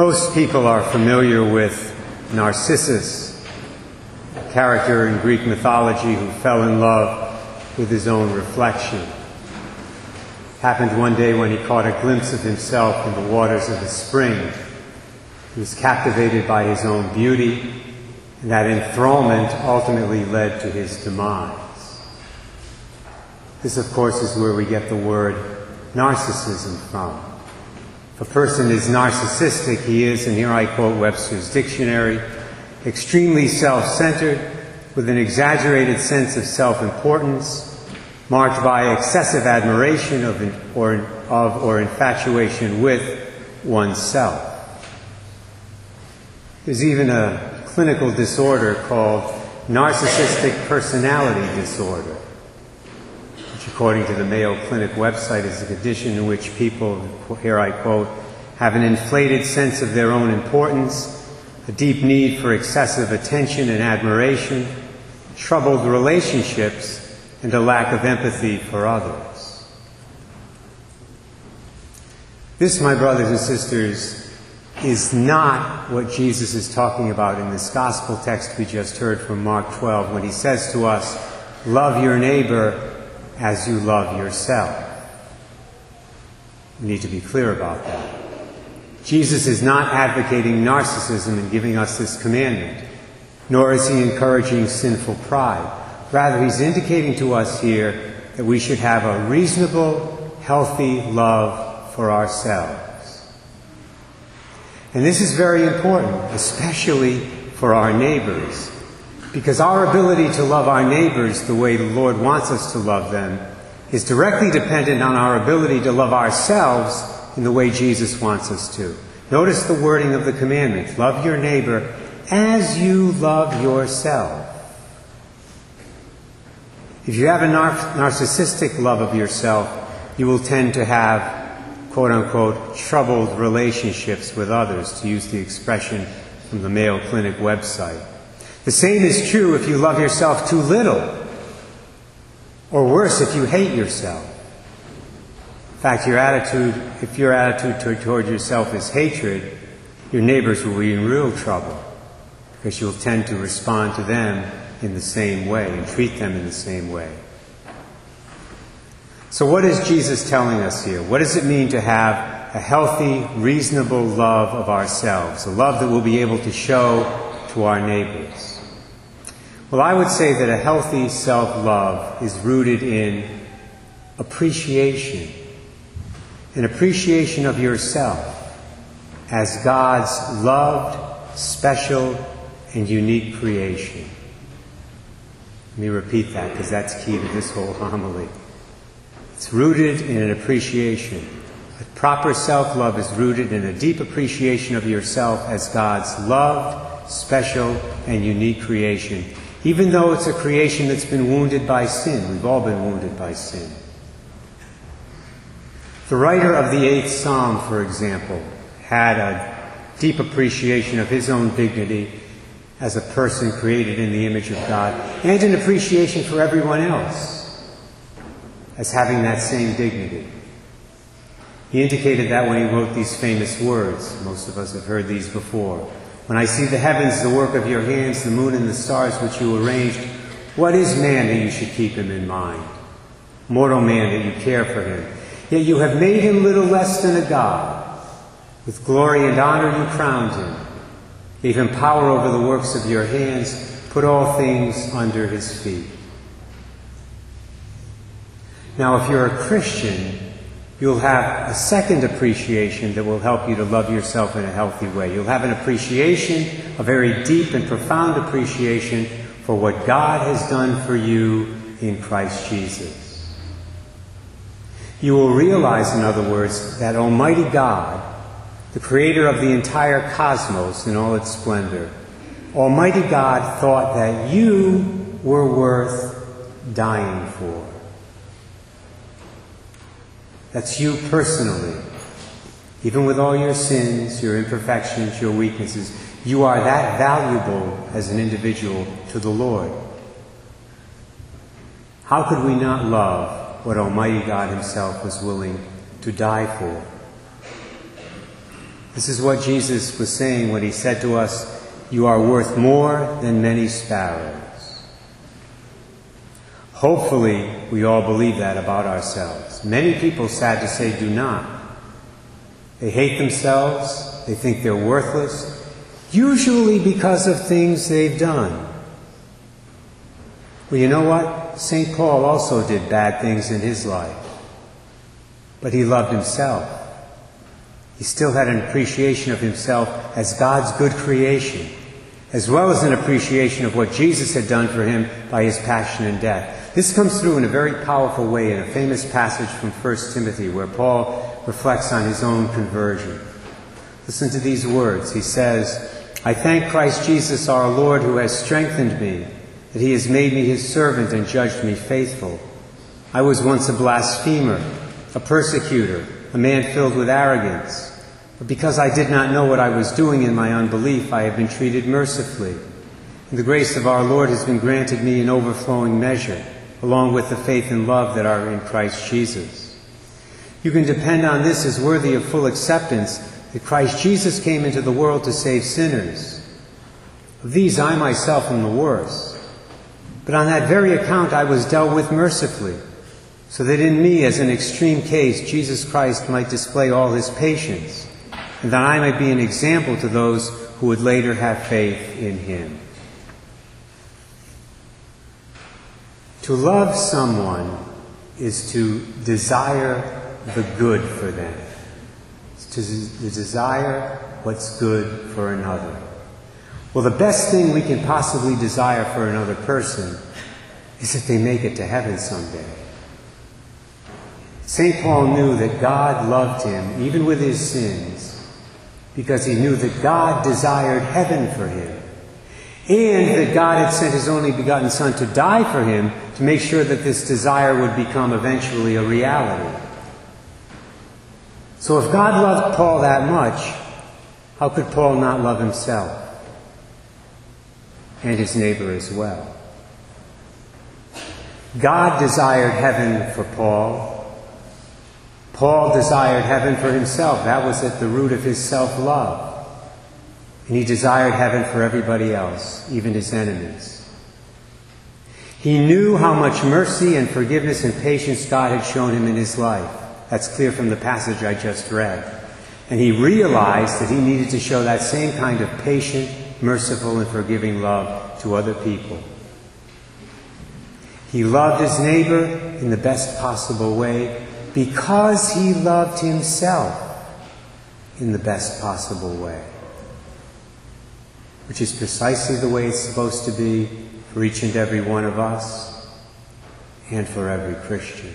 Most people are familiar with Narcissus, a character in Greek mythology who fell in love with his own reflection. It Happened one day when he caught a glimpse of himself in the waters of a spring. He was captivated by his own beauty, and that enthrallment ultimately led to his demise. This, of course, is where we get the word narcissism from. A person is narcissistic, he is, and here I quote Webster's dictionary, extremely self centered, with an exaggerated sense of self importance, marked by excessive admiration of or, of or infatuation with oneself. There's even a clinical disorder called narcissistic personality disorder which according to the Mayo Clinic website is a condition in which people, here I quote, have an inflated sense of their own importance, a deep need for excessive attention and admiration, troubled relationships, and a lack of empathy for others. This, my brothers and sisters, is not what Jesus is talking about in this gospel text we just heard from Mark 12 when he says to us, Love your neighbor as you love yourself. We need to be clear about that. Jesus is not advocating narcissism and giving us this commandment, nor is he encouraging sinful pride. Rather, he's indicating to us here that we should have a reasonable, healthy love for ourselves. And this is very important, especially for our neighbors. Because our ability to love our neighbors the way the Lord wants us to love them is directly dependent on our ability to love ourselves in the way Jesus wants us to. Notice the wording of the commandment love your neighbor as you love yourself. If you have a nar- narcissistic love of yourself, you will tend to have, quote unquote, troubled relationships with others, to use the expression from the Mayo Clinic website. The same is true if you love yourself too little, or worse, if you hate yourself. In fact, your attitude, if your attitude toward yourself is hatred, your neighbors will be in real trouble because you'll tend to respond to them in the same way and treat them in the same way. So, what is Jesus telling us here? What does it mean to have a healthy, reasonable love of ourselves? A love that we'll be able to show to our neighbors? Well, I would say that a healthy self love is rooted in appreciation, an appreciation of yourself as God's loved, special, and unique creation. Let me repeat that because that's key to this whole homily. It's rooted in an appreciation. A proper self love is rooted in a deep appreciation of yourself as God's loved, special, and unique creation even though it's a creation that's been wounded by sin. We've all been wounded by sin. The writer of the eighth psalm, for example, had a deep appreciation of his own dignity as a person created in the image of God, and an appreciation for everyone else as having that same dignity. He indicated that when he wrote these famous words. Most of us have heard these before. When I see the heavens, the work of your hands, the moon and the stars which you arranged, what is man that you should keep him in mind? Mortal man that you care for him. Yet you have made him little less than a god. With glory and honor you crowned him. Gave him power over the works of your hands, put all things under his feet. Now, if you're a Christian, You'll have a second appreciation that will help you to love yourself in a healthy way. You'll have an appreciation, a very deep and profound appreciation for what God has done for you in Christ Jesus. You will realize, in other words, that Almighty God, the creator of the entire cosmos in all its splendor, Almighty God thought that you were worth dying for. That's you personally. Even with all your sins, your imperfections, your weaknesses, you are that valuable as an individual to the Lord. How could we not love what Almighty God Himself was willing to die for? This is what Jesus was saying when he said to us, You are worth more than many sparrows. Hopefully, we all believe that about ourselves. Many people, sad to say, do not. They hate themselves, they think they're worthless, usually because of things they've done. Well, you know what? St. Paul also did bad things in his life, but he loved himself. He still had an appreciation of himself as God's good creation, as well as an appreciation of what Jesus had done for him by his passion and death. This comes through in a very powerful way in a famous passage from 1 Timothy where Paul reflects on his own conversion. Listen to these words. He says, I thank Christ Jesus our Lord who has strengthened me that he has made me his servant and judged me faithful. I was once a blasphemer, a persecutor, a man filled with arrogance. But because I did not know what I was doing in my unbelief, I have been treated mercifully. And the grace of our Lord has been granted me in overflowing measure, along with the faith and love that are in Christ Jesus. You can depend on this as worthy of full acceptance that Christ Jesus came into the world to save sinners. Of these I myself am the worst. But on that very account I was dealt with mercifully, so that in me, as an extreme case, Jesus Christ might display all his patience, and that I might be an example to those who would later have faith in him. To love someone is to desire the good for them, it's to desire what's good for another. Well, the best thing we can possibly desire for another person is that they make it to heaven someday. St. Paul knew that God loved him, even with his sins, because he knew that God desired heaven for him, and that God had sent his only begotten Son to die for him to make sure that this desire would become eventually a reality. So if God loved Paul that much, how could Paul not love himself? and his neighbor as well. God desired heaven for Paul. Paul desired heaven for himself. That was at the root of his self love. And he desired heaven for everybody else, even his enemies. He knew how much mercy and forgiveness and patience God had shown him in his life. That's clear from the passage I just read. And he realized that he needed to show that same kind of patient, merciful, and forgiving love to other people. He loved his neighbor in the best possible way because he loved himself in the best possible way, which is precisely the way it's supposed to be for each and every one of us and for every Christian.